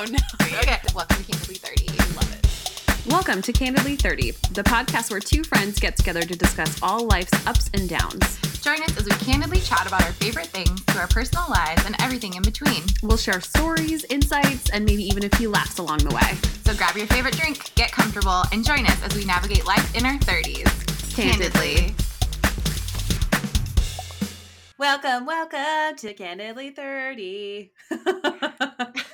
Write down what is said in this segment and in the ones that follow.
Oh no. Okay. Welcome to Candidly 30. Love it. Welcome to Candidly 30, the podcast where two friends get together to discuss all life's ups and downs. Join us as we candidly chat about our favorite things, through our personal lives, and everything in between. We'll share stories, insights, and maybe even a few laughs along the way. So grab your favorite drink, get comfortable, and join us as we navigate life in our 30s. Candidly. Welcome, welcome to Candidly 30.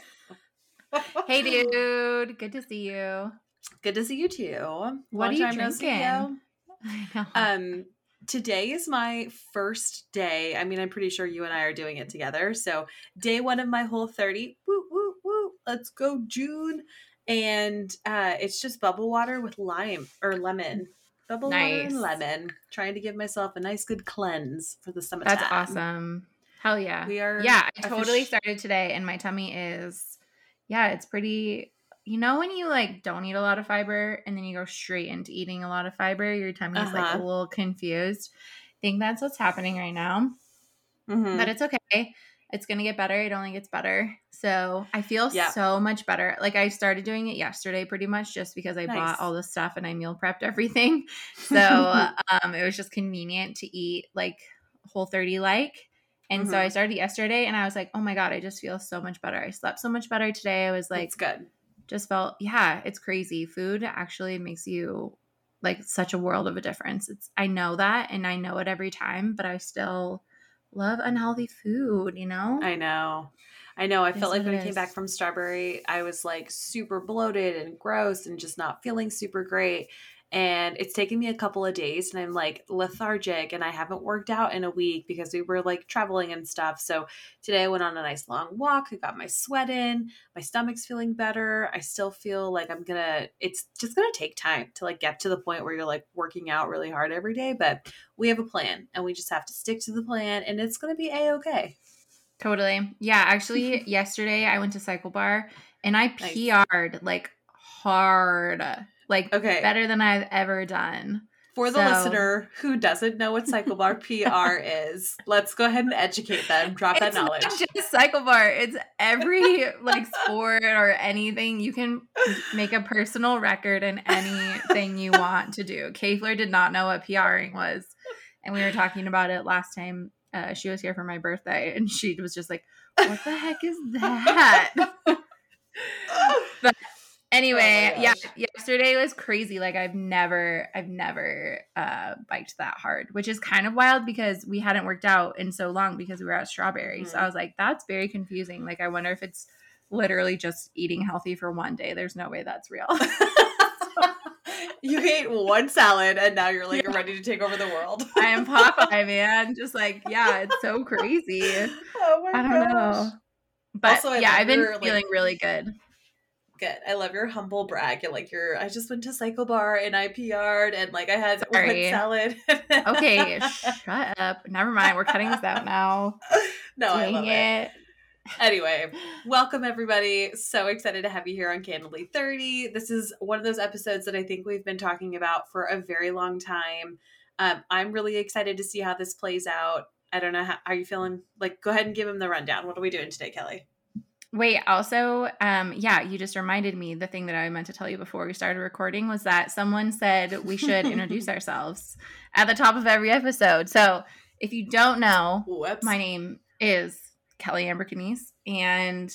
Hey, dude. Good to see you. Good to see you too. What Long are you no drinking? Um, today is my first day. I mean, I'm pretty sure you and I are doing it together. So, day one of my whole 30. Woo, woo, woo. Let's go, June. And uh, it's just bubble water with lime or lemon. Bubble water and lemon. Trying to give myself a nice, good cleanse for the summertime. That's awesome. Hell yeah. We are Yeah, I totally offici- started today and my tummy is yeah, it's pretty you know when you like don't eat a lot of fiber and then you go straight into eating a lot of fiber, your tummy is like Uh-huh. a little confused. I think that's what's happening right now. Mhm. But it's okay. It's gonna get better. It only gets better. So I feel Yeah. so much better. Like I started doing it yesterday pretty much just because I Nice. bought all the stuff and I meal prepped everything. So um it was just convenient to eat like whole 30 like. And so I Mhm. started yesterday and I was like, oh my God, I just feel so much better. I slept so much better today. I was like, it's good. just felt, yeah, it's crazy. Food actually makes you like such a world of a difference. It's, I know that and I know it every time, but I still love unhealthy food, you know? I know. I know. I Is felt like when I came back from Strawberry, I was like super bloated and gross and just not feeling super great. And it's taken me a couple of days and I'm like lethargic and I haven't worked out in a week because we were like traveling and stuff. So today I went on a nice long walk. I got my sweat in. My stomach's feeling better. I still feel like I'm going to, it's just going to take time to like get to the point where you're like working out really hard every day. But we have a plan and we just have to stick to the plan and it's going to be a okay. Totally. Yeah. Actually, yesterday I went to Cycle Bar and I Nice. PR'd like hard, like Okay. better than I've ever done. For the So- listener who doesn't know what Cycle Bar PR is, let's go ahead and educate them. Drop that knowledge. not just cycle bar. It's every like sport or anything. You can make a personal record in anything you want to do. Kfleur did not know what PRing was, and we were talking about it last time. Uh, she was here for my birthday, and she was just like, "What the heck is that?" anyway, Oh yeah, yesterday was crazy. Like I've never, I've never uh, biked that hard, which is kind of wild because we hadn't worked out in so long because we were at Strawberry. So Mhm. I was like, that's very confusing. Like I wonder if it's literally just eating healthy for one day. There's no way that's real. you ate one salad and now you're like ready to take over the world. I am Popeye, man. Just like, yeah, it's so crazy. Oh my I don't gosh. know. But Also, yeah, I've been like- feeling really good. Good. I love your humble brag. You're like you're I just went to Cycle Bar and I PR'd and like I had Sorry. salad. Okay, shut up. Never mind. We're cutting this out now. no, I love it. it. Anyway, welcome everybody. So excited to have you here on Candidly 30. This is one of those episodes that I think we've been talking about for a very long time. Um, I'm really excited to see how this plays out. I don't know how are you feeling? Like, go ahead and give him the rundown. What are we doing today, Kelly? Wait, also, um, yeah, you just reminded me the thing that I meant to tell you before we started recording was that someone said we should introduce ourselves at the top of every episode. So if you don't know, Whoops. my name is Kelly Amber Canese, and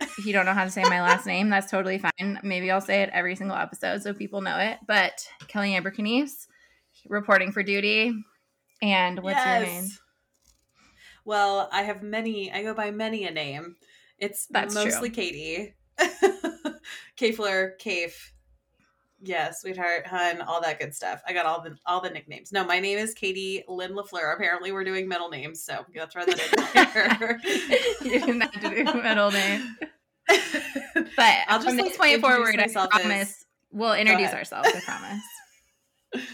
if you don't know how to say my last name, that's totally fine. Maybe I'll say it every single episode so people know it. But Kelly Amber Canese, reporting for duty. And what's your name? Well, I have many. I go by many a name. It's That's true. mostly Katie, Kfleur, Kafe, yeah, sweetheart, hun, all that good stuff. I got all the all the nicknames. No, my name is Katie Lynn Lafleur. Apparently, we're doing middle names, so you gotta throw that in there. you didn't have to do middle name. But I'll just, from this like, point forward, I myself as- promise we'll introduce ourselves. I promise.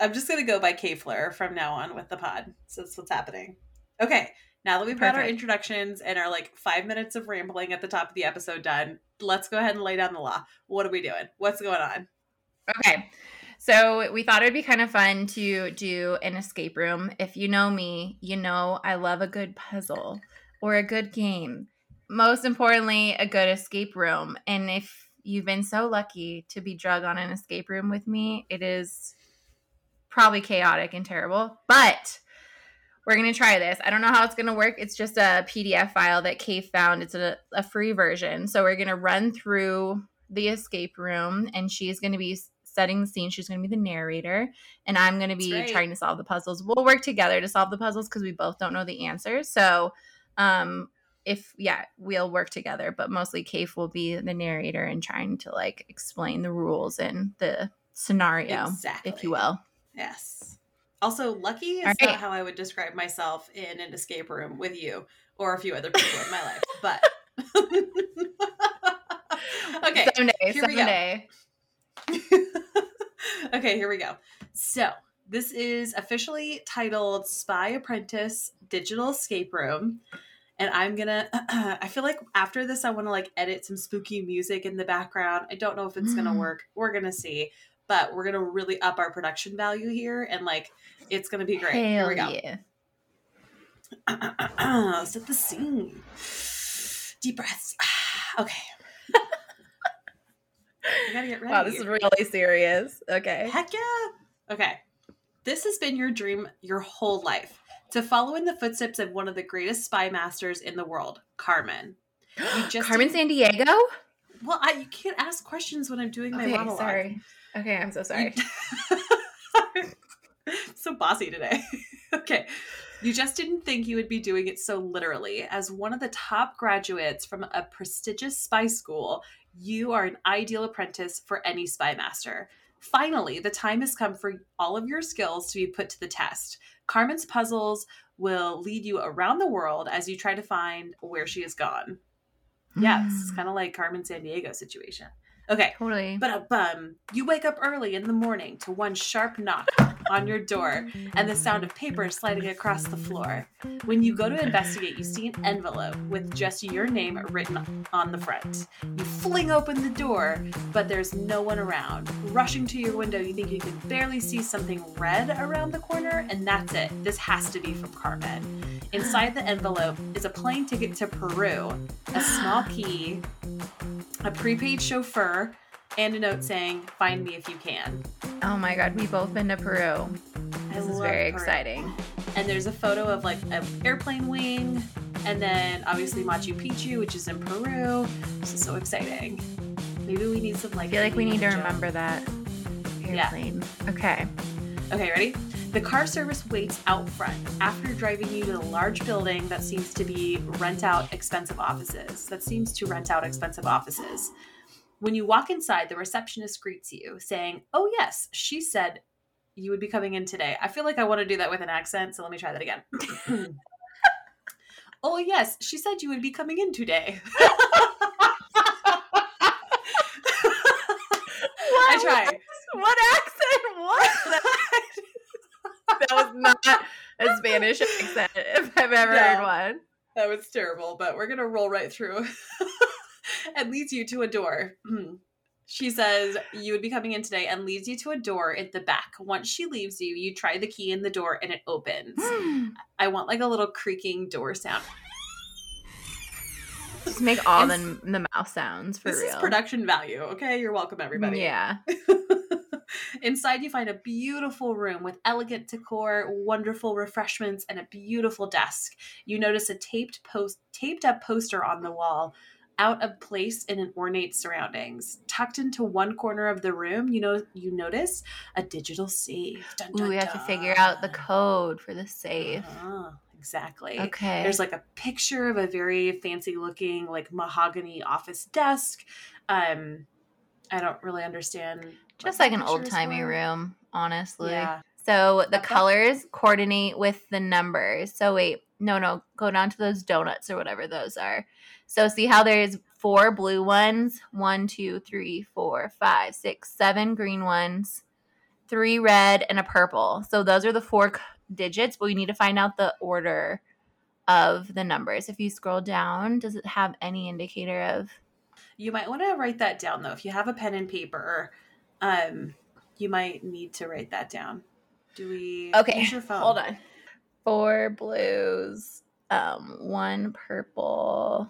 I'm just gonna go by Kfleur from now on with the pod. So that's what's happening. Okay, now that we've got our introductions and our like five minutes of rambling at the top of the episode done, let's go ahead and lay down the law. What are we doing? What's going on? Okay. So we thought it'd be kind of fun to do an escape room. If you know me, you know I love a good puzzle or a good game. most importantly, a good escape room. And if you've been so lucky to be drug on an escape room with me, it is probably chaotic and terrible. But we're going to try this. I don't know how it's going to work. It's just a PDF file that Kay found. It's a, a free version. So we're going to run through the escape room and she's going to be setting the scene. She's going to be the narrator and I'm going to be right. trying to solve the puzzles. We'll work together to solve the puzzles because we both don't know the answers. So, um, if yeah, we'll work together, but mostly Kafe will be the narrator and trying to like explain the rules and the scenario, Exactly. if you will. Yes. Also, lucky is All not how I would describe myself in an escape room with you or a few other people in my life. But okay, someday, here we go. okay, here we go. So, this is officially titled Spy Apprentice Digital Escape Room. And I'm gonna, I feel like after this, I wanna like edit some spooky music in the background. I don't know if it's gonna Mm. work. We're gonna see. But we're gonna really up our production value here and like it's gonna be great. here Hell we go. yeah. Set the scene. Deep breaths. okay. I gotta get ready. Wow, this is really serious. Okay. Heck yeah. Okay. This has been your dream your whole life to follow in the footsteps of one of the greatest spy masters in the world, Carmen. You just Carmen Sandiego? Well, I, you can't ask questions when I'm doing my Okay, monologue. sorry. Okay, I'm so sorry. so bossy today. okay. You just didn't think you would be doing it so literally. As one of the top graduates from a prestigious spy school, you are an ideal apprentice for any spy master. Finally, the time has come for all of your skills to be put to the test. Carmen's puzzles will lead you around the world as you try to find where she has gone. Yeah, it's Mm, kind of like Carmen Sandiego situation. Okay, totally. but um, you wake up early in the morning to one sharp knock on your door and the sound of paper sliding across the floor. When you go to investigate, you see an envelope with just your name written on the front. You fling open the door, but there's no one around. Rushing to your window, you think you can barely see something red around the corner, and that's it. This has to be from Carmen. Inside the envelope is a plane ticket to Peru, a small key, a prepaid chauffeur, and a note saying, Find me if you can. Oh my god, we've both been to Peru. I This is very Peru. exciting. And there's a photo of like an airplane wing, and then obviously Machu Picchu, which is in Peru. This is so exciting. Maybe we need some like. I feel like we need to remember that Yeah. airplane. Okay. Okay, ready? The car service waits out front after driving you to the large building that seems to be rent out expensive offices. That seems to rent out expensive offices. When you walk inside, the receptionist greets you, saying, Oh, yes, she said you would be coming in today. I feel like I want to do that with an accent, so let me try that again. oh, yes, she said you would be coming in today. I try. What accent was that? that was not a Spanish accent if I've ever heard one. That was terrible, but we're gonna roll right through. and leads you to a door. She says you would be coming in today and leads you to a door at the back. Once she leaves you, you try the key in the door and it opens. I want like a little creaking door sound. Just make all And the, the mouth sounds for this real. is production value, okay? You're welcome, everybody. Yeah. Inside, you find a beautiful room with elegant decor, wonderful refreshments, and a beautiful desk. You notice a taped post, taped up poster on the wall, out of place in an ornate surroundings. Tucked into one corner of the room, you know you notice a digital safe. Dun, Ooh, dun, we have to figure out the code for the safe. Ah, exactly. Okay. There's like a picture of a very fancy looking like mahogany office desk. Um I don't really understand. just like an old timey room, honestly. Yeah. So the Okay. colors coordinate with the numbers. So wait, no, no, go down to those donuts or whatever those are. So see how there's four blue ones, one, two, three, four, five, six, seven green ones, three red, and a purple. So those are the four c- digits, but we need to find out the order of the numbers. If you scroll down, does it have any indicator of? You might want to write that down though. If you have a pen and paper, um you might need to write that down. Do we Okay, use your phone? Hold on. Four blues, um, one purple,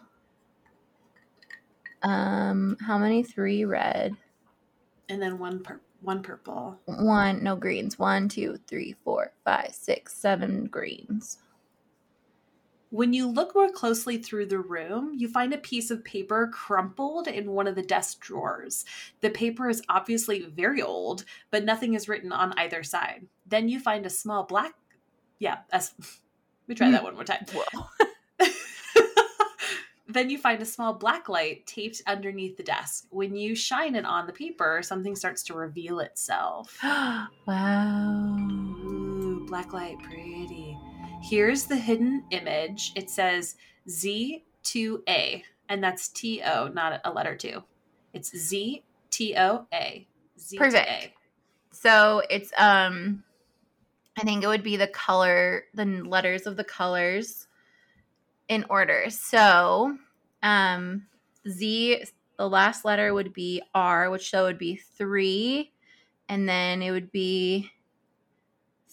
Um, how many? Three red. And then one one purple. One, no greens. One, two, three, four, five, six, seven greens. When you look more closely through the room, you find a piece of paper crumpled in one of the desk drawers. The paper is obviously very old, but nothing is written on either side. Then you find a small black. Yeah. Let me try that one more time. Hmm, Whoa. then you find a small black light taped underneath the desk. When you shine it on the paper, something starts to reveal itself. wow. Ooh, black light, pretty. Here's the hidden image. It says Z2A, and that's T O, not a letter two. It's Z T O A. Perfect. So it's um I think it would be the color, the letters of the colors in order. So um Z the last letter would be R, which so would be three, and then it would be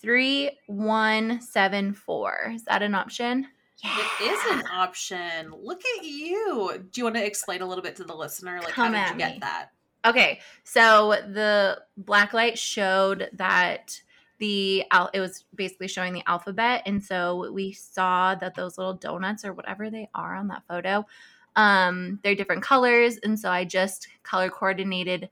three, one, seven, four. Is that an option? Yeah. It is an option. Look at you. Do you want to explain a little bit to the listener? Like, Come how at did you get me. that? Okay, so the black light showed that the it was basically showing the alphabet, and so we saw that those little donuts or whatever they are on that photo, um, they're different colors, and so I just color coordinated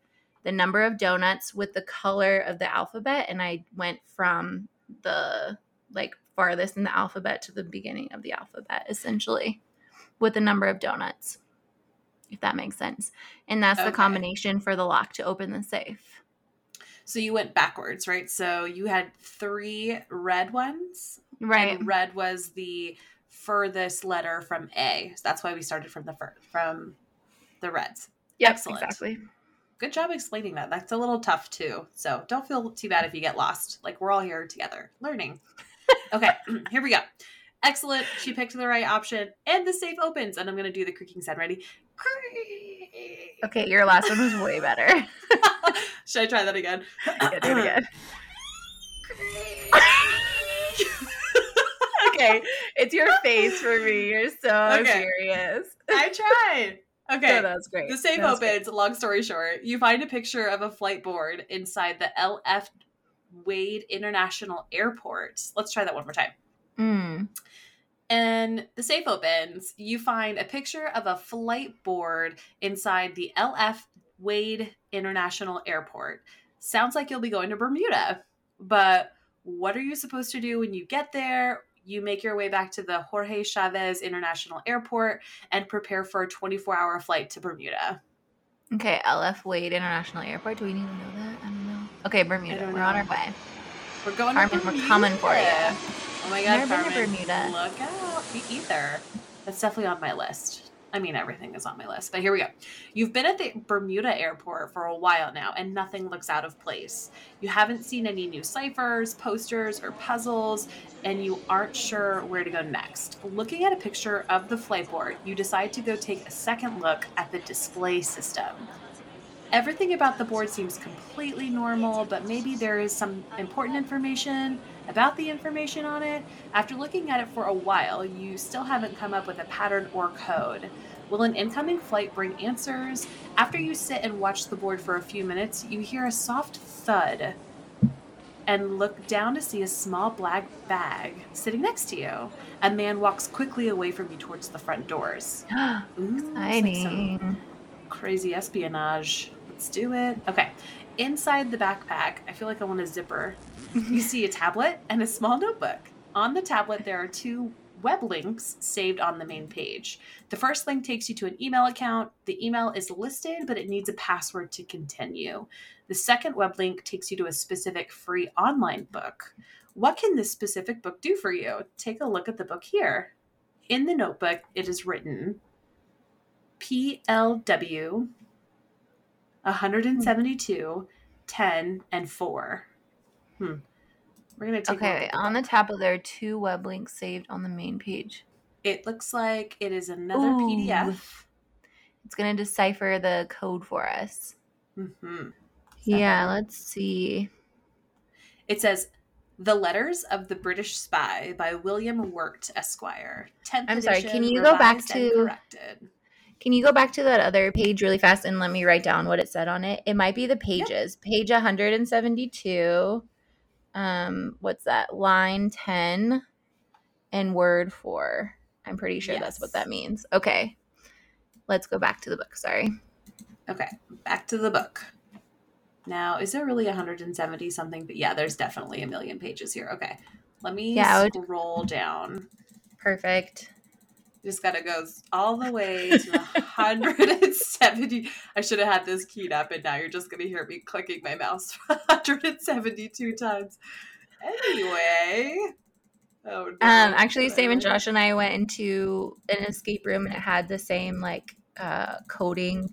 the number of donuts with the color of the alphabet, and I went from the like farthest in the alphabet to the beginning of the alphabet, essentially, with the number of donuts. If that makes sense. And that's the combination for the lock to open the safe. So you went backwards, right? So you had three red ones, Right. and red was the furthest letter from A. So that's why we started from the fir- from the reds. Yep, excellent. Exactly. Good job explaining that. That's a little tough too. So don't feel too bad if you get lost. Like we're all here together learning. Okay, here we go. Excellent. She picked the right option, and the safe opens. And I'm gonna do the creaking sound. Ready? Okay, your last one was way better. Should I try that again? Yeah, do it again. okay, it's your face for me. You're so Okay. serious. I tried. Okay. No, that was great. The safe That was great. opens. Long story short, you find a picture of a flight board inside the LF Wade International Airport. Let's try that one more time. Mm. And the safe opens. You find a picture of a flight board inside the LF Wade International Airport. Sounds like you'll be going to Bermuda, but what are you supposed to do when you get there? You make your way back to the Jorge Chavez International Airport and prepare for a 24 hour flight to Bermuda. Okay, LF Wade International Airport. Do we need to know that? I don't know. Okay, Bermuda. We're on our way. We're going Carmen, to we're coming for you. Oh my god, Never been to Bermuda. Look out. Me either. That's definitely on my list. I mean, everything is on my list, but here we go. You've been at the Bermuda airport for a while now, and nothing looks out of place. You haven't seen any new ciphers, posters, or puzzles, and you aren't sure where to go next. Looking at a picture of the flight board, you decide to go take a second look at the display system. Everything about the board seems completely normal, but maybe there is some important information about the information on it. After looking at it for a while, you still haven't come up with a pattern or code. Will an incoming flight bring answers? After you sit and watch the board for a few minutes, you hear a soft thud and look down to see a small black bag sitting next to you. A man walks quickly away from you towards the front doors. Ooh, like some crazy espionage. Let's do it. Okay. Inside the backpack, I feel like I want a zipper. You see a tablet and a small notebook. On the tablet, there are two web links saved on the main page. The first link takes you to an email account. The email is listed, but it needs a password to continue. The second web link takes you to a specific free online book. What can this specific book do for you? Take a look at the book here. In the notebook, it is written PLW 172, 10, and 4. Hmm. We're going to take a look Okay, on the top of there are two web links saved on the main page. It looks like it is another Ooh. PDF. It's gonna decipher the code for us. hmm Yeah, let's see. It says The Letters of the British Spy by William Wirt Esquire. 10th I'm sorry, edition, can you go back revised and to- corrected. Can you go back to that other page really fast and let me write down what it said on it? It might be the pages. Page 172. Um, what's that? Line 10 and word 4. I'm pretty sure that's what that means. Okay. Let's go back to the book. Sorry. Okay, back to the book. Now, is there really 170 something? But yeah, there's definitely a million pages here. Okay, let me Yeah, I would- scroll down. Perfect. Just gotta go all the way to 170. I should have had this keyed up, and now you're just gonna hear me clicking my mouse 172 times. Anyway. Oh, no. Um, actually, Sam and Josh and I went into an escape room and it had the same like uh, coding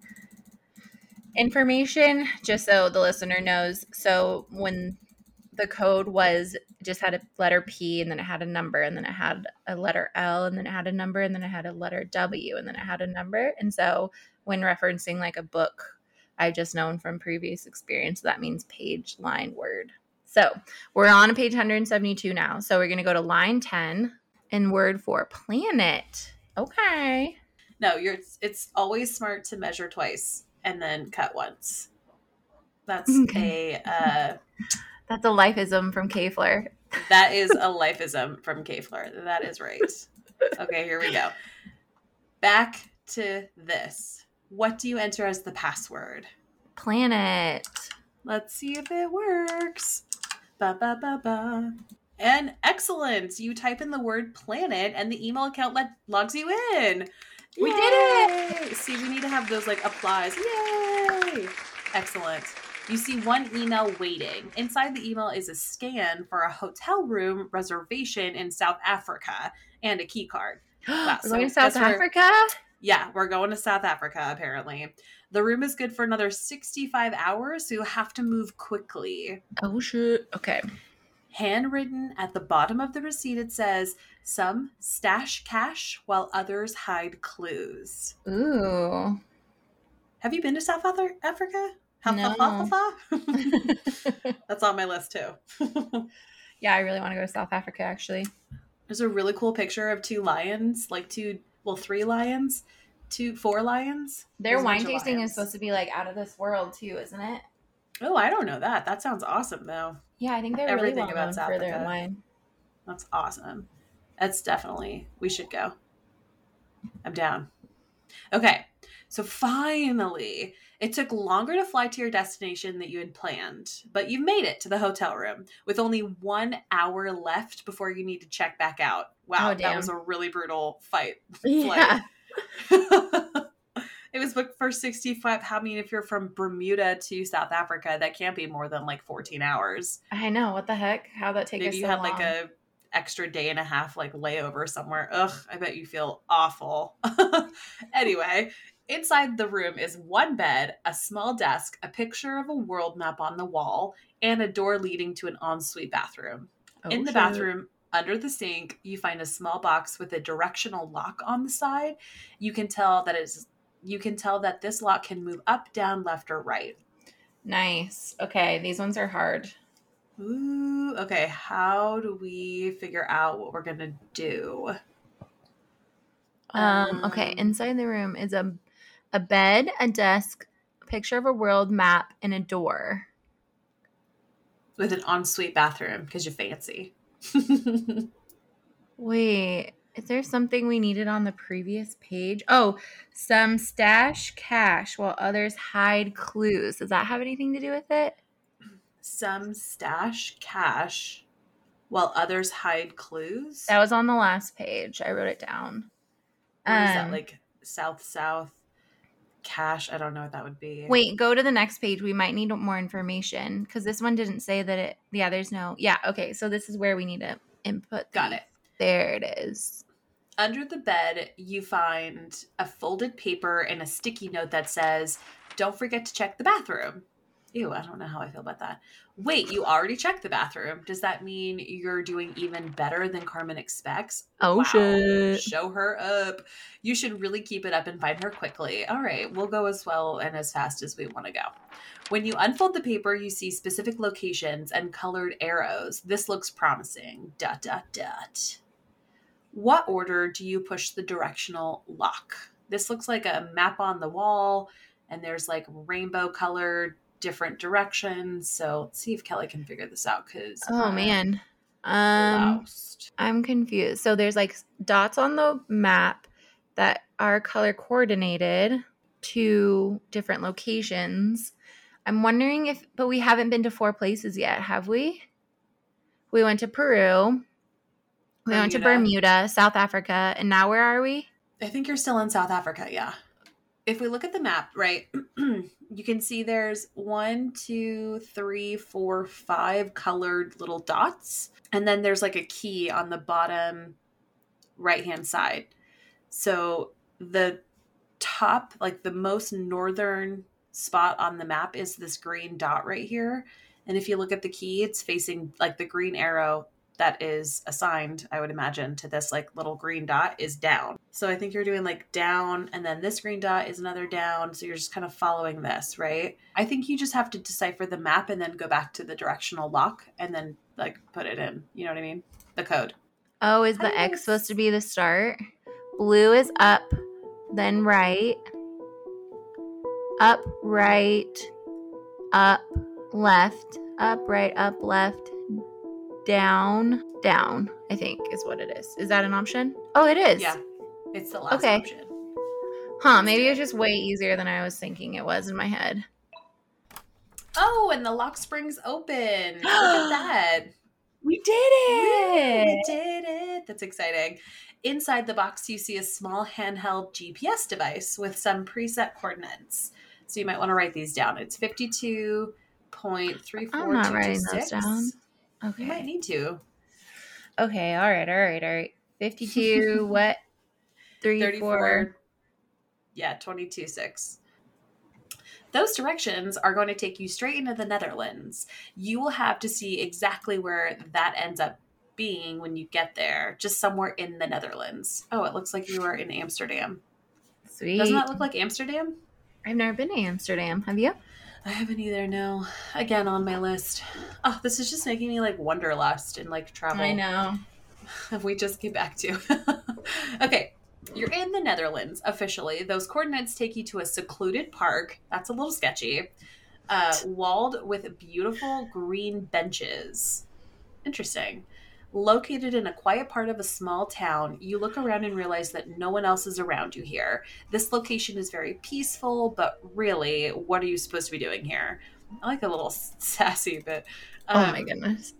information, just so the listener knows. So when the code was just had a letter P and then it had a number and then it had a letter L and then it had a number and then it had a letter W and then it had a number. And so when referencing like a book, I've just known from previous experience that means page, line, word. So we're on page 172 now. So we're going to go to line 10 and word for planet. Okay. No, you're. It's always smart to measure twice and then cut once. That's Okay. a uh, That's a lifeism from Kfleur. that is a lifeism from Kfleur. That is right. Okay, here we go. Back to this. What do you enter as the password? Planet. Let's see if it works. Ba ba ba ba. And excellent. You type in the word planet and the email account let, logs you in. We did it! See, we need to have those like applause. Yay! Excellent. You see one email waiting. Inside the email is a scan for a hotel room reservation in South Africa and a key card. Wow, We're so going to South that's where- Africa? Yeah, we're going to South Africa apparently. The room is good for another 65 hours, so you have to move quickly. Oh, shit. Okay. Handwritten at the bottom of the receipt, it says, Some stash cash while others hide clues. Ooh. Have you been to South Africa? No. That's on my list too. yeah, I really want to go to South Africa actually. There's a really cool picture of two lions, like two, well, three lions, two, four lions. Their There's wine tasting is supposed to be like out of this world too, isn't it? Oh, I don't know that. That sounds awesome though. Yeah, I think they're Everything really well about South for their Africa. wine. That's awesome. That's definitely, we should go. I'm down. Okay. So finally, it took longer to fly to your destination than you had planned, but you made it to the hotel room with only one hour left before you need to check back out. Wow, Oh, that was a really brutal fight. Yeah. it was booked for 65. I mean, if you're from Bermuda to South Africa, that can't be more than like 14 hours. I know. What the heck? How that take Maybe you so had like long? a extra day and a half like layover somewhere. Ugh, I bet you feel awful. anyway, inside the room is one bed, a small desk, a picture of a world map on the wall, and a door leading to an ensuite bathroom. Oh, In the shit. bathroom, under the sink, you find a small box with a directional lock on the side. You can tell that it's you can tell that this lock can move up, down, left, or right. Nice. Okay, these ones are hard. Ooh, okay. How do we figure out what we're gonna do? Um, okay, Um, inside the room is a a bed, a desk, a picture of a world map, and a door. with an ensuite bathroom because you're fancy. Wait, is there something we needed on the previous page? Oh, some stash cash while others hide clues. Does that have anything to do with it? Some stash cash while others hide clues. That was on the last page. I wrote it down. What is that Um, like south south cash? I don't know what that would be. Wait, go to the next page. We might need more information because this one didn't say that it. Yeah, there's no. Yeah, okay. So this is where we need to input. Got the- it. There it is. Under the bed, you find a folded paper and a sticky note that says, Don't forget to check the bathroom. Ew, I don't know how I feel about that. Wait, you already checked the bathroom. Does that mean you're doing even better than Carmen expects? Oh, shit. Show her up. You should really keep it up and find her quickly. All right, we'll go as well and as fast as we want to go. When you unfold the paper, you see specific locations and colored arrows. This looks promising. Dot, dot, dot. What order do you push the directional lock? this looks like a map on the wall, and there's like rainbow colored different directions. So let's see if Kelly can figure this out. Because Oh man. Um lost. I'm confused. So there's like dots on the map that are color coordinated to different locations. I'm wondering if but we haven't been to four places yet, have we? We went to Peru. We went to Bermuda. Bermuda, South Africa, and now where are we? I think you're still in South Africa, yeah. If we look at the map, right, you can see there's one, two, three, four, five colored little dots. And then there's like a key on the bottom right hand side. So the top, like the most northern spot on the map is this green dot right here. And if you look at the key, it's facing like the green arrow that is assigned, I would imagine, to this like little green dot is down. So I think you're doing like down, and then this green dot is another down. So you're just kind of following this, right? I think you just have to decipher the map and then go back to the directional lock and then like put it in. You know what I mean? The code. Oh, is the Yes. X supposed to be the start? Blue is up, then right, up, right, up, left, up, right, up, left, down, down, I think is what it is. Is that an option? Oh, it is. Yeah. It's the last Okay. option. Huh, maybe it's just way easier than I was thinking it was in my head. Oh, and the lock springs open. Look at that. We did it. We did it. That's exciting. Inside the box, you see a small handheld GPS device with some preset coordinates. So you might want to write these down. It's 52.34226. I'm not writing those down. You might Okay. need to. Okay, all right, all right, all right. 52, what? 3, 34. 4. Yeah, 22.6. Those directions are going to take you straight into the Netherlands. You will have to see exactly where that ends up being when you get there, just somewhere in the Netherlands. Oh, it looks like you are in Amsterdam. Sweet. Doesn't that look like Amsterdam? I've never been to Amsterdam. Have you? I haven't either. No, again on my list. Oh, this is just making me like wanderlust and like travel. I know. If we just get back to. okay, you're in the Netherlands officially. Those coordinates take you to a secluded park. That's a little sketchy. Uh, walled with beautiful green benches. Interesting. Located in a quiet part of a small town, you look around and realize that no one else is around you here. This location is very peaceful, but really, what are you supposed to be doing here? I like a little sassy, but oh my um, goodness.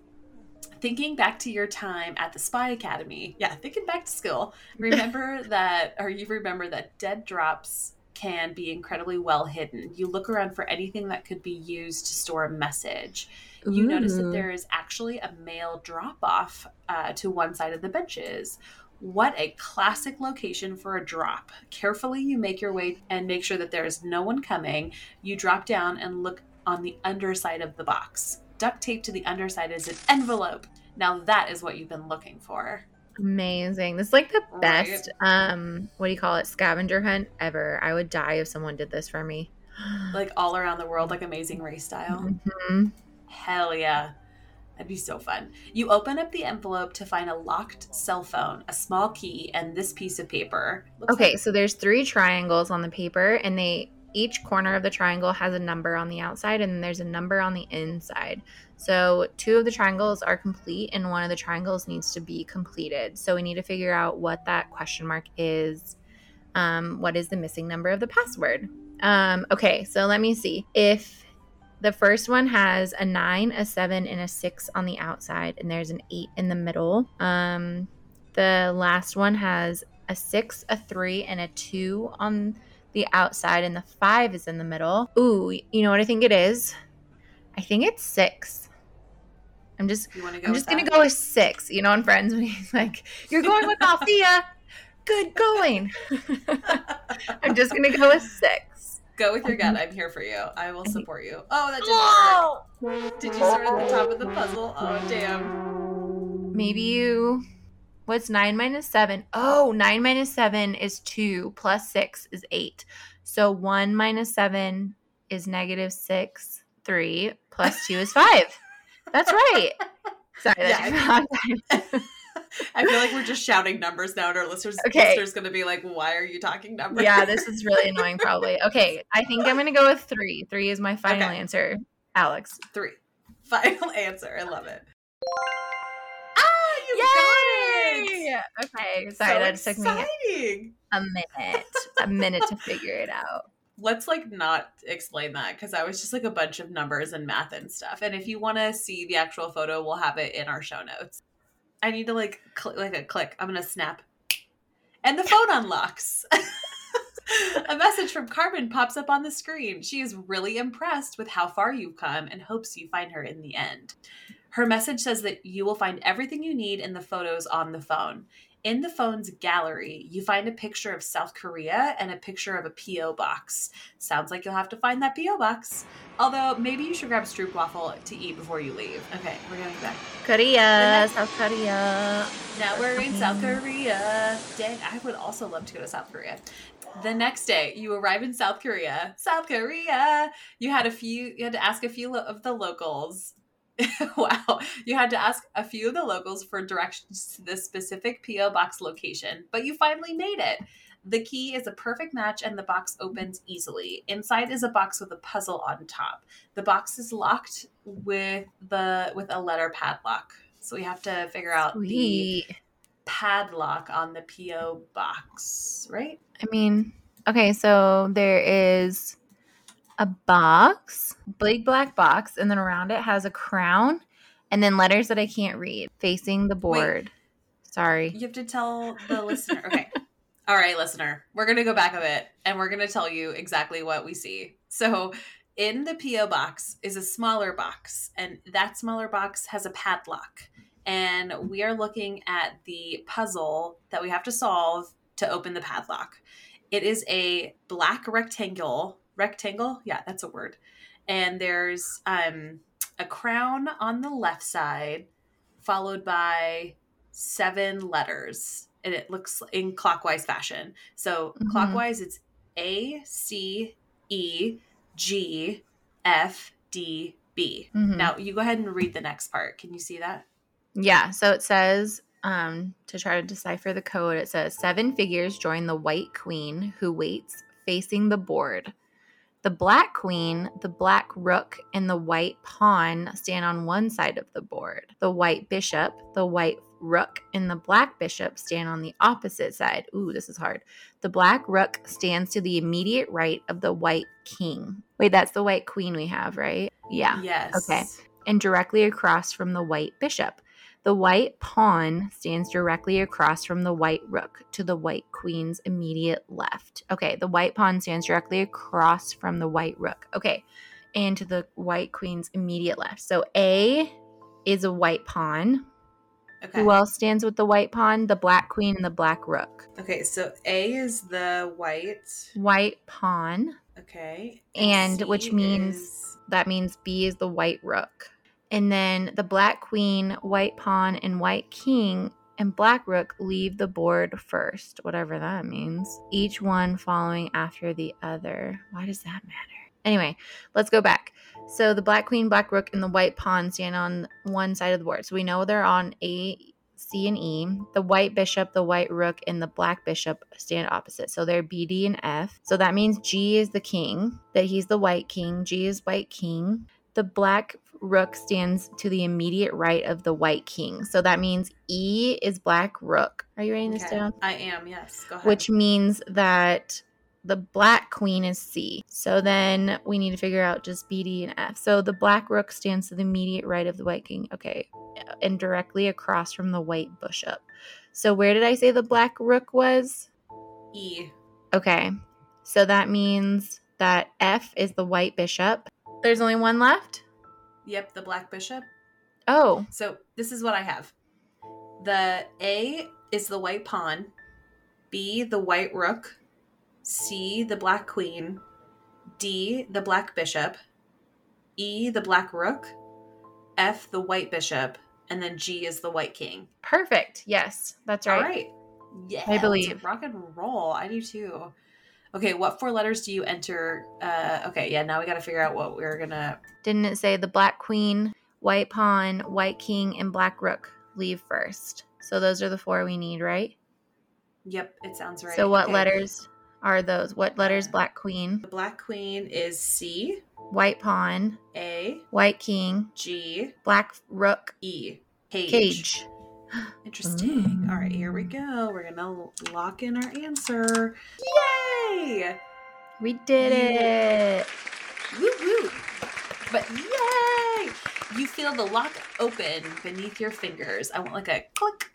thinking back to your time at the spy academy yeah thinking back to school remember that or you remember that dead drops can be incredibly well hidden you look around for anything that could be used to store a message you notice that there is actually a mail drop off uh, to one side of the benches what a classic location for a drop. Carefully, you make your way and make sure that there is no one coming. You drop down and look on the underside of the box. Duct tape to the underside is an envelope. Now, that is what you've been looking for. Amazing. This is like the Right. best um what do you call it? Scavenger hunt ever. I would die if someone did this for me. Like all around the world, like Amazing Race style. Mhm. Hell yeah. That'd be so fun. You open up the envelope to find a locked cell phone, a small key, and this piece of paper. Looks Okay, so there's three triangles on the paper and they each corner of the triangle has a number on the outside and there's a number on the inside. So two of the triangles are complete and one of the triangles needs to be completed. So we need to figure out what that question mark is. Um, what is the missing number of the password? Um, okay, so let me see. If the first one has a nine, a seven, and a six on the outside, and there's an eight in the middle. Um, the last one has a six, a three, and a two on the outside, and the five is in the middle. Ooh, you know what I think it is? I think it's six. I'm just You want to go I'm just gonna that? go with six. You know, on Friends when he's like, "You're going with Althea." Good going. I'm just gonna go with six. Go with your gut. Mm-hmm. I'm here for you. I will support you. Oh, that didn't work. Did you start at the top of the puzzle? Oh, damn. Maybe you. What's nine minus seven? Oh, nine minus seven is two, plus six is eight. So one minus seven is negative six. Three plus two is five. That's right. Sorry, that Yeah, took me a long time. I feel like we're just shouting numbers now, and our listeners Okay. listeners going to be like, "Why are you talking numbers?" yeah, this is really annoying. Probably. Okay, I think I'm gonna go with three. Three is my final Okay. answer. Alex. three. Final answer. I love it. Ah, you got it. Yay! Okay, sorry, So that took me a minute, a minute to figure it out. Let's like not explain that because I was just like a bunch of numbers and math and stuff. And if you want to see the actual photo, we'll have it in our show notes. I need to like click like a click. I'm gonna snap, and the phone unlocks. a message from Carmen pops up on the screen. She is really impressed with how far you've come and hopes you find her in the end. Her message says that you will find everything you need in the photos on the phone. In the phone's gallery, you find a picture of South Korea and a picture of a P.O. box. Sounds like you'll have to find that P.O. box. Although, maybe you should grab a stroopwafel to eat before you leave. Okay, we're going back. Korea, next- South Korea. Now we're in South Korea. Dang, I would also love to go to South Korea. The next day, you arrive in South Korea. South Korea. You had a few. You had to ask a few of the locals. wow, you had to ask a few of the locals for directions to this specific PO box location, but you finally made it. The key is a perfect match and the box opens easily. Inside is a box with a puzzle on top. The box is locked with the with a letter padlock. So we have to figure out the padlock on the PO box, right? I mean, okay, so there is a box, big black box, and then around it has a crown and then letters that I can't read facing the board. Sorry. You have to tell the listener. Okay. All right, listener. We're going to go back a bit and we're going to tell you exactly what we see. So, in the PO box is a smaller box, and that smaller box has a padlock. And we are looking at the puzzle that we have to solve to open the padlock. It is a black rectangle. Rectangle? Yeah, that's a word. And there's um, a crown on the left side, followed by seven letters and it looks in clockwise fashion. So Mhm. clockwise it's A C E G F D B. Mhm. Now you go ahead and read the next part. Can you see that? Yeah, so it says um, to try to decipher the code, it says seven figures join the white queen who waits facing the board. The black queen, the black rook, and the white pawn stand on one side of the board. The white bishop, the white rook, and the black bishop stand on the opposite side. Ooh, this is hard. The black rook stands to the immediate right of the white king. Wait, that's the white queen we have, right? Yeah Yes. Okay. and directly across from the white bishop. The white pawn stands directly across from the white rook to the white queen's immediate left. Okay, the white pawn stands directly across from the white rook. Okay, and to the white queen's immediate left. So A is a white pawn. Okay. Who else stands with the white pawn? The black queen and the black rook. okay, so A is the white. White pawn. Okay. And C which means- is- That means B is the white rook. And then the black queen, white pawn, and white king and black rook leave the board first, whatever that means. Each one following after the other. Why does that matter? Anyway, let's go back. So the black queen, black rook, and the white pawn stand on one side of the board. So we know they're on A, C, and E. The white bishop, the white rook, and the black bishop stand opposite. So they're B, D, and F. So that means G is the king, that he's the white king. G is white king. The black rook stands to the immediate right of the white king. So that means E is black rook. Are you writing this Okay. down? I am, yes. Go ahead. Which means that the black queen is C. So then we need to figure out just B, D, and F. So the black rook stands to the immediate right of the white king. Okay. And directly across from the white bishop. So where did I say the black rook was? E. Okay. So that means that F is the white bishop. There's only one left? Yep, the black bishop. Oh. So this is what I have. The A is the white pawn, B the white rook, C the black queen, D the black bishop, E the black rook, F the white bishop, and then G is the white king. Perfect. Yes, that's right. All right. Yeah, I believe. rock and roll. I do too. Okay, what four letters do you enter? Uh, okay, yeah. Now we got to figure out what we're gonna. Didn't it say the black queen, white pawn, white king, and black rook leave first? So those are the four we need, right? Yep, it sounds right. So what Okay. letters are those? What letters? Black Queen, The Black Queen is C, White Pawn, A, White King, G, Black Rook, E. Cage. Cage. Interesting. Mm. All right, here we go. We're gonna lock in our answer. Yay! We did Yeah. it. Woo woo! But yay! You feel the lock open beneath your fingers. I want like a click.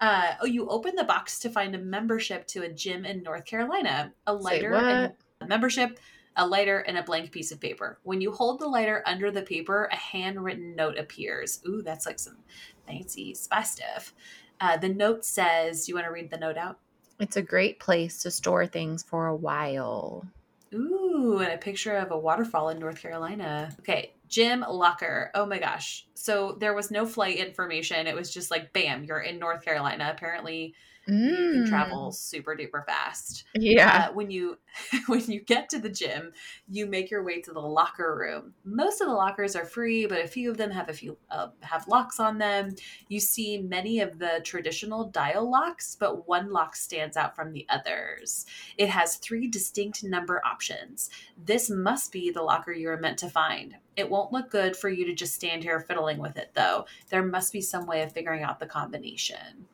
Uh, oh, you open the box to find a membership to a gym in North Carolina. A lighter and a membership, a lighter, and a blank piece of paper. When you hold the lighter under the paper, a handwritten note appears. Ooh, that's like some fancy spy stuff. Uh, the note says, "You want to read the note out?" It's a great place to store things for a while. Ooh, and a picture of a waterfall in North Carolina. Okay, Jim Locker. Oh my gosh. So there was no flight information. It was just like, bam, you're in North Carolina. Apparently, you can Mm. travel super duper fast. Yeah. Uh, when you when you get to the gym, you make your way to the locker room. Most of the lockers are free, but a few of them have a few uh, have locks on them. You see many of the traditional dial locks, but one lock stands out from the others. It has three distinct number options. This must be the locker you are meant to find. It won't look good for you to just stand here fiddling with it, though. There must be some way of figuring out the combination.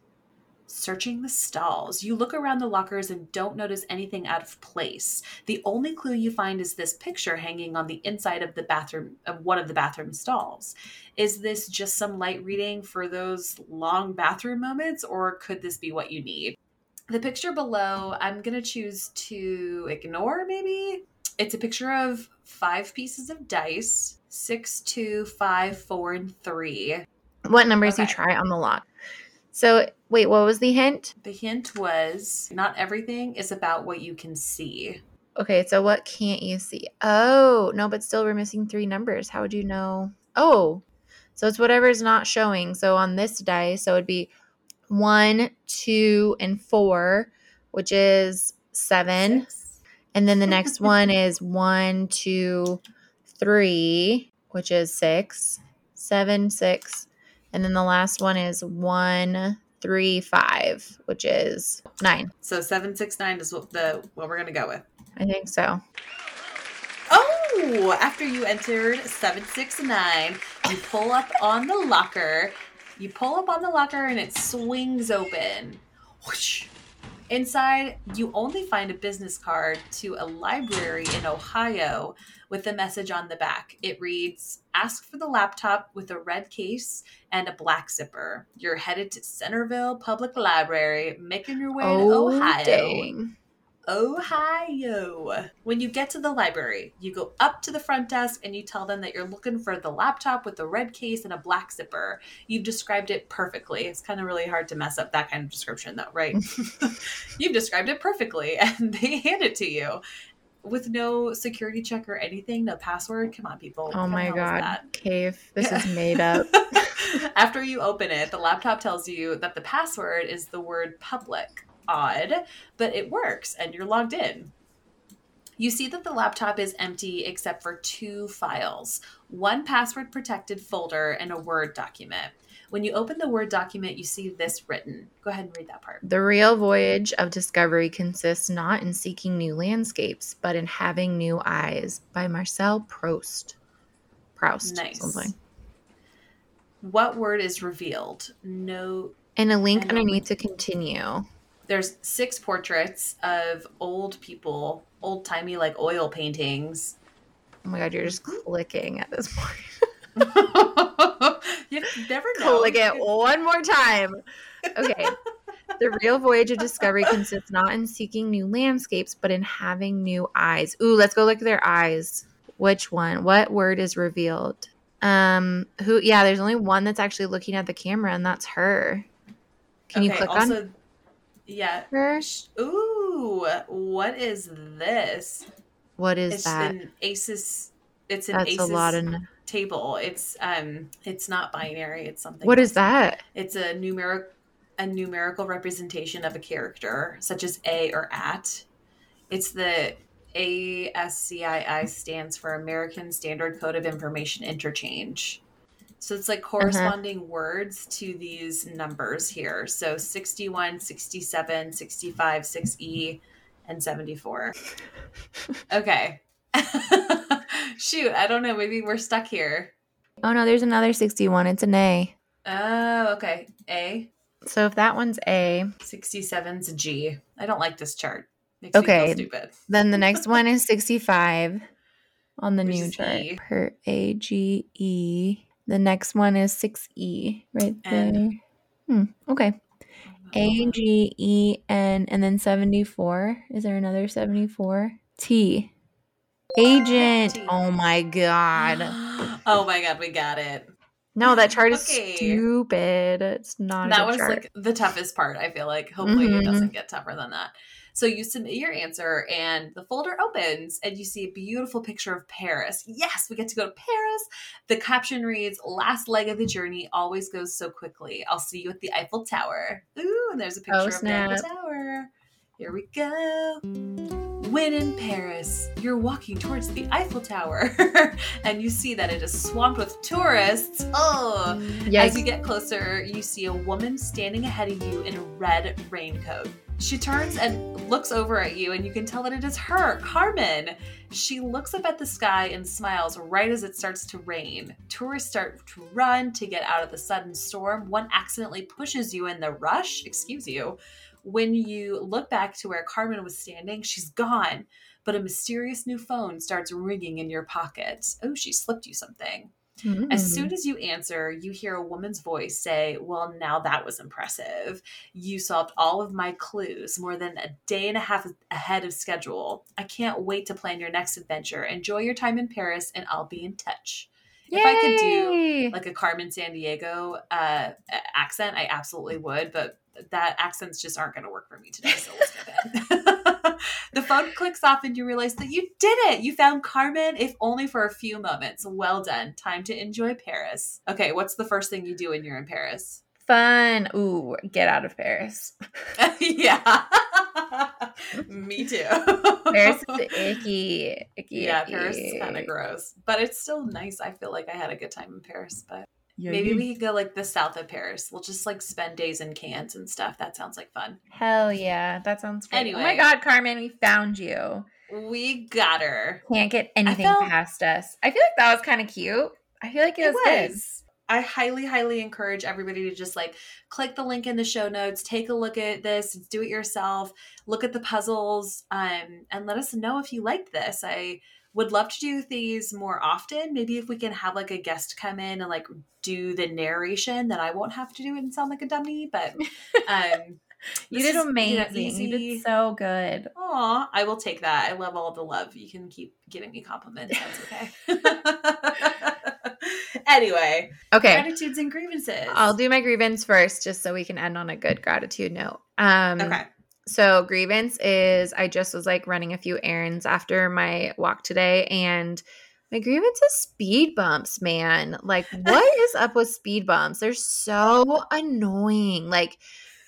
Searching the stalls, you look around the lockers and don't notice anything out of place. The only clue you find is this picture hanging on the inside of the bathroom of one of the bathroom stalls. Is this just some light reading for those long bathroom moments, or could this be what you need? The picture below, I'm gonna choose to ignore maybe. It's a picture of five pieces of dice six, two, five, four, and three. What numbers you try on the lock? So wait, what was the hint? The hint was not everything is about what you can see. Okay, so what can't you see? Oh, no, but still we're missing three numbers. How would you know? Oh, so it's whatever's not showing. So on this dice, so it'd be one, two, and four, which is seven. Six. And then the next one is one, two, three, which is six, seven, six. And then the last one is one, three, five, which is nine. So seven six nine is what the what we're gonna go with. I think so. Oh, after you entered 769, you pull up on the locker. You pull up on the locker and it swings open. Whoosh. Inside, you only find a business card to a library in Ohio with a message on the back. It reads Ask for the laptop with a red case and a black zipper. You're headed to Centerville Public Library, making your way to Oh, Ohio. dang. Ohio. When you get to the library, you go up to the front desk and you tell them that you're looking for the laptop with the red case and a black zipper. You've described it perfectly. It's kind of really hard to mess up that kind of description, though, right? You've described it perfectly, and they hand it to you with no security check or anything, no password. Come on, people. Oh my god? Cave. This is made up. After you open it, the laptop tells you that the password is the word public. Odd, but it works and you're logged in. You see that the laptop is empty except for two files one password protected folder and a Word document. When you open the Word document, you see this written. Go ahead and read that part. The real voyage of discovery consists not in seeking new landscapes, but in having new eyes by Marcel Proust. Proust. Nice. Something. What word is revealed? No And a link underneath to continue. There's six portraits of old people, old timey like oil paintings. Oh my god, you're just clicking at this point. you never know. Click it one more time. Okay. the real voyage of discovery consists not in seeking new landscapes, but in having new eyes. Ooh, let's go look at their eyes. Which one? What word is revealed? Um, who yeah, there's only one that's actually looking at the camera, and that's her. Can you Okay, click on also, Yeah. Ooh, what is this? What is it's that? an ASCII. It's an That's ASCII a lot of. table. It's um, it's not binary. It's something. What is else. that? It's a numeric, a numerical representation of a character, such as a or at. It's the ASCII stands for American Standard Code of Information Interchange. So it's like uh-huh. corresponding words to these numbers here. So 61, 67, 65, 6E, and 74. Okay. Shoot, I don't know. Maybe we're stuck here. Oh no, there's another 61. It's an A. Oh, okay. A. So if that one's A, 67's G. I don't like this chart. Makes Okay. me feel stupid. then the next one is 65 on the Which new chart. E. Per A G E. The next one is 6E right there. Hmm. Okay. A G E N and then 74. Is there another 74? T. Agent. T. Oh my god. oh my god, we got it. No, that chart is Okay. stupid. It's not a that was chart. like the toughest part. I feel like hopefully it Mhm. doesn't get tougher than that. So you submit your answer, and the folder opens, and you see a beautiful picture of Paris. Yes, we get to go to Paris. The caption reads, "Last leg of the journey always goes so quickly. I'll see you at the Eiffel Tower." Ooh, and there's a oh, picture Oh, of the Eiffel. Tower. Here we go. When in Paris, you're walking towards the Eiffel Tower, and you see that it is swamped with tourists. Oh, yeah, as you get closer, you see a woman standing ahead of you in a red raincoat. She turns and looks over at you, and you can tell that it is her, Carmen. She looks up at the sky and smiles right as it starts to rain. Tourists start to run to get out of the sudden storm. One accidentally pushes you in the rush. Excuse you. When you look back to where Carmen was standing, she's gone. But a mysterious new phone starts ringing in your pocket. Oh, she slipped you something. As Mm. soon as you answer, you hear a woman's voice say, Well, now that was impressive. You solved all of my clues more than a day and a half ahead of schedule. I can't wait to plan your next adventure. Enjoy your time in Paris, and I'll be in touch. If I could do like a Carmen Sandiego uh, accent, I absolutely would, but that accents just aren't going to work for me today, so let's. the phone clicks off and you realize that you did it. You found Carmen, if only for a few moments. Well done. Time to enjoy Paris. Okay, what's the first thing you do when you're in Paris? fun. Ooh, get out of Paris. yeah. me too. Paris is icky. Icky. Yeah, icky. Paris is kind of gross, but it's still nice. I feel like I had a good time in Paris, but Maybe you- we could go like the south of Paris. We'll just like spend days in Cannes and stuff. That sounds like fun. Hell yeah, that sounds great. Oh my god, Carmen, we found you. We got her. Can't get anything felt- past us. I feel like that was kind of cute. I feel like it, It was, was. I highly, highly encourage everybody to just like click the link in the show notes, take a look at this, do it yourself, look at the puzzles, um, and let us know if you liked this. I would love to do these more often. Maybe if we can have like a guest come in and like do the narration, then I won't have to do it and sound like a dummy. But um, You did is, amazing. know, You, did so good. Aw, I will take that. I love all the love. You can keep giving me compliments. That's okay. anyway, Okay. gratitudes and grievances. I'll do my grievance first just so we can end on a good gratitude note. Um Okay. So grievance is I just was like running a few errands after my walk today and my grievance is speed bumps, man. Like what is up with speed bumps? They're so annoying. Like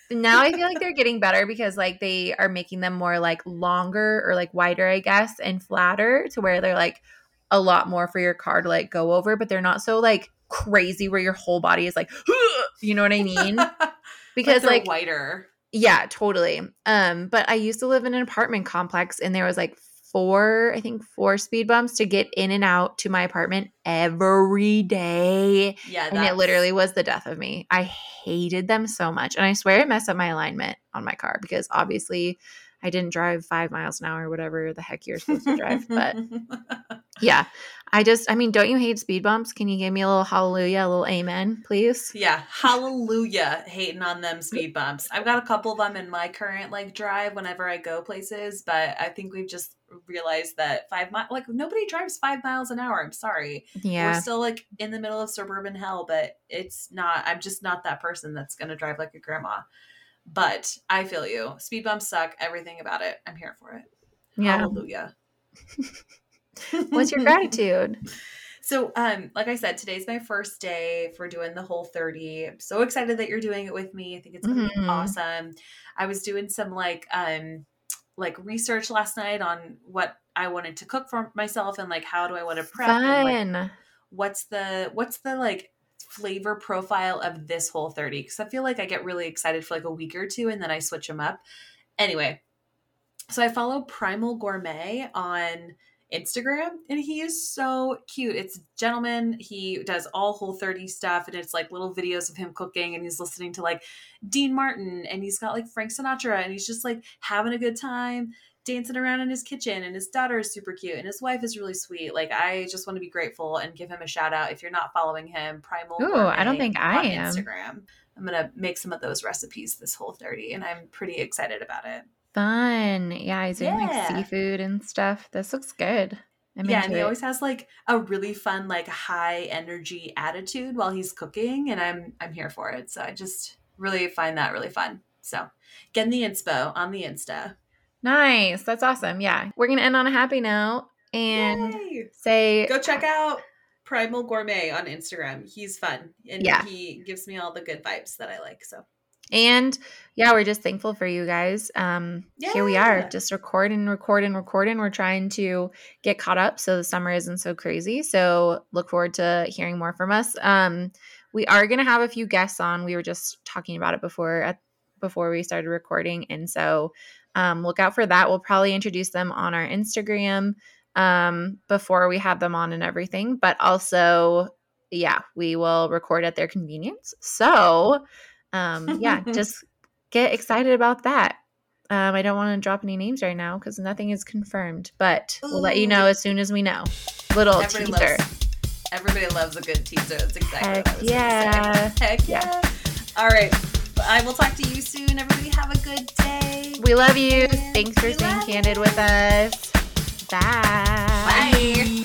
now I feel like they're getting better because like they are making them more like longer or like wider, I guess, and flatter to where they're like a lot more for your car to like go over, but they're not so like crazy where your whole body is like, you know what I mean? Because they're like whiter. Yeah, totally. Um, but I used to live in an apartment complex and there was like four, I think four speed bumps to get in and out to my apartment every day. Yeah, And it literally was the death of me. I hated them so much. And I swear it messed up my alignment on my car because obviously I didn't drive five miles an hour, whatever the heck you're supposed to drive. But yeah, I just, I mean, don't you hate speed bumps? Can you give me a little hallelujah, a little amen, please? yeah, hallelujah, hating on them speed bumps. I've got a couple of them in my current like drive whenever I go places, but I think we've just realized that five miles, like nobody drives five miles an hour. I'm sorry. Yeah. We're still like in the middle of suburban hell, but it's not, I'm just not that person that's going to drive like a grandma. But I feel you. Speed bumps suck. Everything about it. I'm here for it. Yeah. Hallelujah. What's your gratitude? So, um, like I said, today's my first day for doing the whole 30. I'm so excited that you're doing it with me. I think it's gonna be Mhm. awesome. I was doing some like um like research last night on what I wanted to cook for myself and like how do I want to prep and like Fun. what's the what's the like flavor profile of this whole 30 because I feel like I get really excited for like a week or two and then I switch them up. Anyway, so I follow Primal Gourmet on Instagram and he is so cute. It's gentleman. He does all whole 30 stuff and it's like little videos of him cooking and he's listening to like Dean Martin and he's got like Frank Sinatra and he's just like having a good time dancing around in his kitchen and his daughter is super cute and his wife is really sweet. Like I just want to be grateful and give him a shout out if you're not following him. Primal. Ooh, Gourmet I don't think I am. Instagram. I'm gonna make some of those recipes this whole 30 and I'm pretty excited about it. Fun. Yeah, he's doing Yeah. like seafood and stuff. This looks good. I'm yeah, and he it. always has like a really fun, like high energy attitude while he's cooking, and I'm I'm here for it. So I just really find that really fun. So getting the inspo on the Insta. Nice. That's awesome. Yeah. We're going to end on a happy note and Yay! say go check out Primal Gourmet on Instagram. He's fun and Yeah. he gives me all the good vibes that I like. So And yeah, we're just thankful for you guys. Um, Here we are, Yeah. just recording, recording, recording. We're trying to get caught up so the summer isn't so crazy. So look forward to hearing more from us. Um, we are going to have a few guests on. We were just talking about it before at, before we started recording, and so um, look out for that. We'll probably introduce them on our Instagram um, before we have them on and everything. But also, yeah, we will record at their convenience. So um, yeah, just get excited about that. Um, I don't want to drop any names right now because nothing is confirmed, but we'll let you know as soon as we know. Little Everybody teaser. loves, everybody loves a good teaser. That's exactly Heck what I was yeah. gonna say. Heck Yeah. yeah. All right. I will talk to you soon. Everybody have a good day. We love you. And Thanks for we staying candid you. with us. Bye.